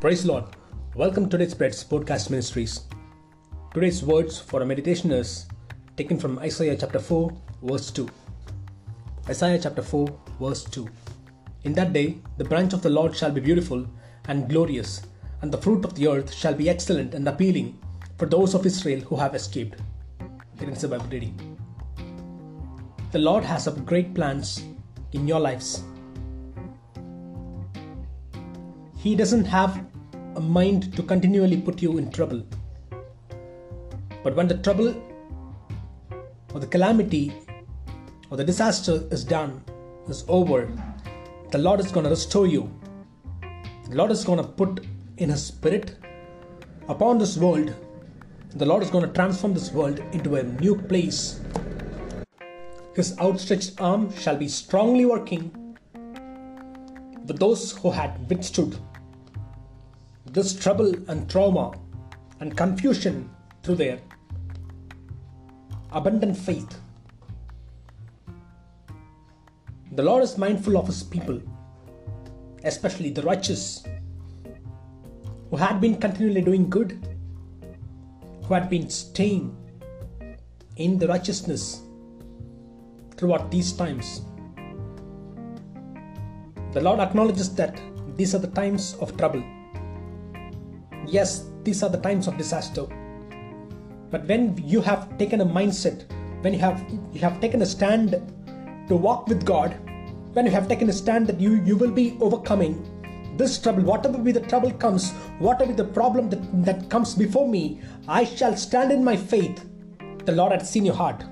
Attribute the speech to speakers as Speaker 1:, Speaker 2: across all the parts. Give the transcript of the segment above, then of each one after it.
Speaker 1: Praise Lord. Welcome to today's Spreads Podcast Ministries. Today's words for a meditation is taken from Isaiah chapter 4, verse 2. Isaiah chapter 4, verse 2. In that day, the branch of the Lord shall be beautiful and glorious, and the fruit of the earth shall be excellent and appealing for those of Israel who have escaped. Here is the Bible reading. The Lord has some great plans in your lives. He doesn't have a mind to continually put you in trouble. But when the trouble or the calamity or the disaster is done, is over, the Lord is going to restore you. The Lord is going to put in His Spirit upon this world. The Lord is going to transform this world into a new place his outstretched arm shall be strongly working with those who had withstood this trouble and trauma and confusion through their abundant faith. The Lord is mindful of His people, especially the righteous, who had been continually doing good, who had been staying in the righteousness throughout these times. The Lord acknowledges that these are the times of trouble. Yes, these are the times of disaster. But when you have taken a mindset, when you have you have taken a stand to walk with God, when you have taken a stand that you you will be overcoming this trouble, whatever be the trouble comes, whatever be the problem that, that comes before me, I shall stand in my faith. The Lord has seen your heart.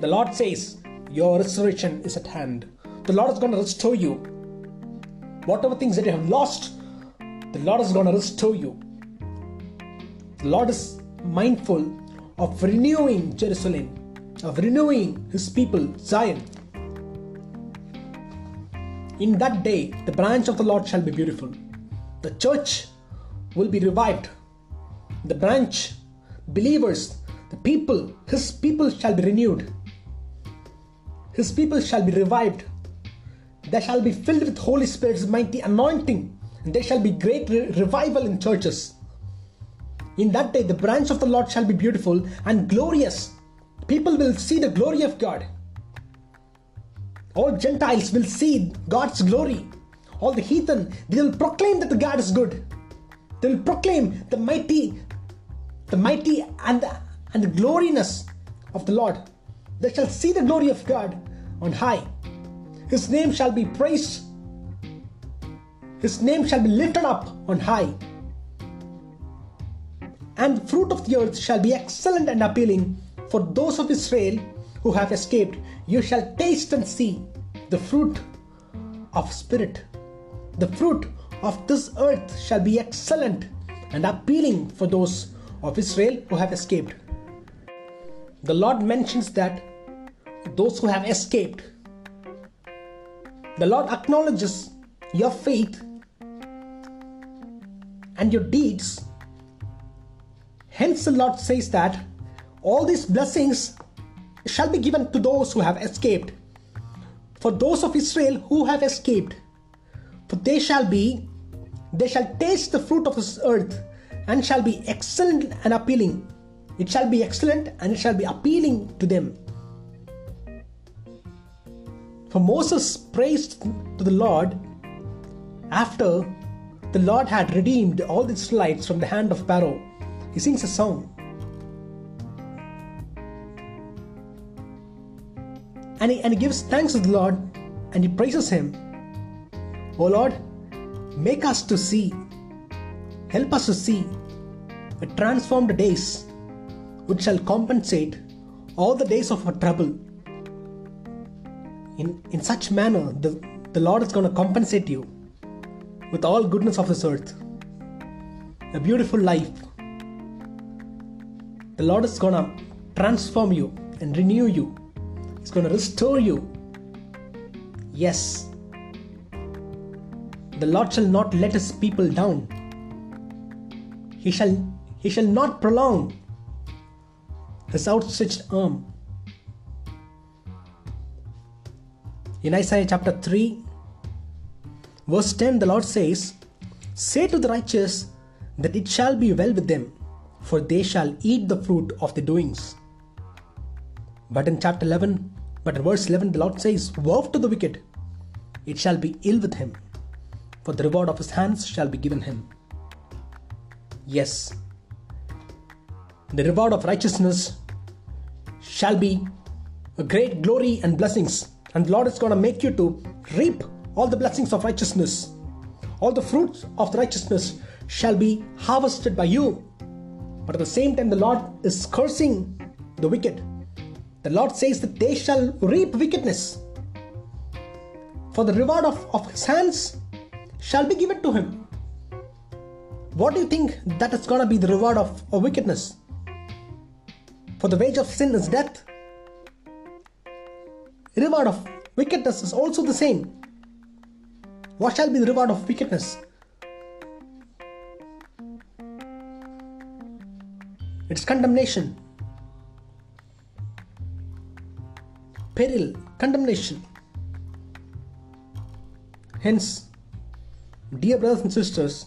Speaker 1: The Lord says, Your restoration is at hand. The Lord is going to restore you. Whatever things that you have lost, the Lord is going to restore you. The Lord is mindful of renewing Jerusalem, of renewing His people, Zion. In that day, the branch of the Lord shall be beautiful. The church will be revived. The branch, believers, the people, His people shall be renewed. His people shall be revived. They shall be filled with Holy Spirit's mighty anointing. And there shall be great re- revival in churches. In that day, the branch of the Lord shall be beautiful and glorious. People will see the glory of God. All Gentiles will see God's glory. All the heathen, they will proclaim that the God is good. They will proclaim the mighty, the mighty and the, and the gloriness of the Lord. They shall see the glory of God on high. His name shall be praised. His name shall be lifted up on high. And the fruit of the earth shall be excellent and appealing for those of Israel who have escaped. You shall taste and see the fruit of spirit. The fruit of this earth shall be excellent and appealing for those of Israel who have escaped. The Lord mentions that those who have escaped, the Lord acknowledges your faith and your deeds. Hence, the Lord says that all these blessings shall be given to those who have escaped. For those of Israel who have escaped, for they shall be, they shall taste the fruit of this earth and shall be excellent and appealing. It shall be excellent and it shall be appealing to them. For Moses praised to the Lord after the Lord had redeemed all the Israelites from the hand of Pharaoh. He sings a song. And he, and he gives thanks to the Lord and he praises him. O Lord, make us to see, help us to see a transformed days which shall compensate all the days of our trouble. In, in such manner, the, the Lord is going to compensate you with all goodness of this earth. A beautiful life. The Lord is to transform you and renew you. He's to restore you. Yes. The Lord shall not let his people down. He shall he shall not prolong his outstretched arm. In Isaiah chapter 3, verse 10, the Lord says, Say to the righteous that it shall be well with them, for they shall eat the fruit of their doings. But in chapter 11, but in verse 11, the Lord says, Woe to the wicked! It shall be ill with him, for the reward of his hands shall be given him. Yes, the reward of righteousness shall be a great glory and blessings, and the Lord is going to make you to reap all the blessings of righteousness. All the fruits of the righteousness shall be harvested by you. But at the same time, the Lord is cursing the wicked. The Lord says that they shall reap wickedness. For the reward of, of his hands shall be given to him. What do you think that is going to be the reward of, of wickedness? For the wage of sin is death. Reward of wickedness is also the same. What shall be the reward of wickedness? It's condemnation, peril, condemnation. Hence, dear brothers and sisters,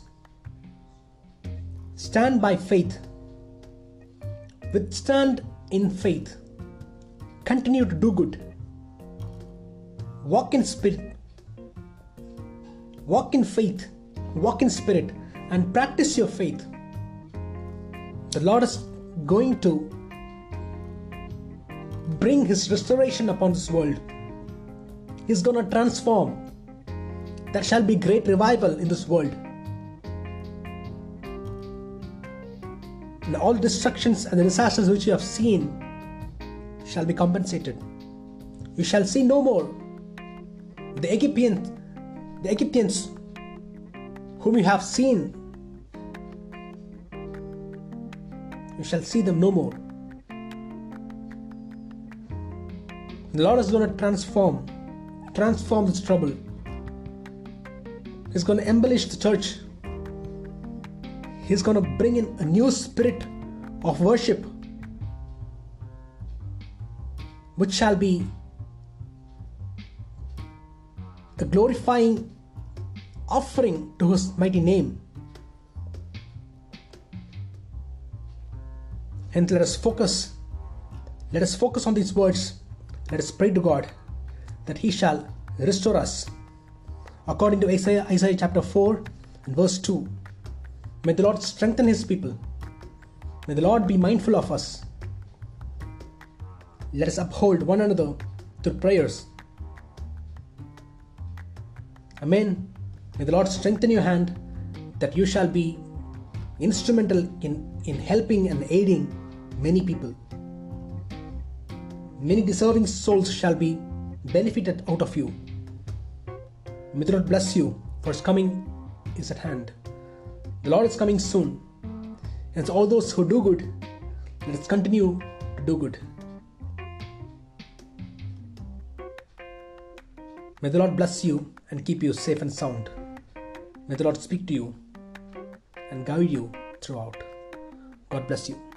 Speaker 1: stand by faith, withstand in faith, continue to do good, walk in spirit, walk in faith, walk in spirit, and practice your faith. The Lord is going to bring His restoration upon this world. He's going to transform. There shall be great revival in this world. And all destructions and the disasters which you have seen shall be compensated. You shall see no more the Egyptians, the Egyptians whom you have seen you shall see them no more. The Lord is going to transform, transform this trouble. He's going to embellish the church. He's going to bring in a new spirit of worship, which shall be glorifying offering to His mighty name. And let us focus. Let us focus on these words. Let us pray to God that He shall restore us. According to Isaiah, Isaiah chapter 4 and verse 2. May the Lord strengthen His people. May the Lord be mindful of us. Let us uphold one another through prayers. Amen. May the Lord strengthen your hand that you shall be instrumental in, in helping and aiding many people. Many deserving souls shall be benefited out of you. May the Lord bless you, for His coming is at hand. The Lord is coming soon. And so all those who do good, let us continue to do good. May the Lord bless you and keep you safe and sound. May the Lord speak to you and guide you throughout. God bless you.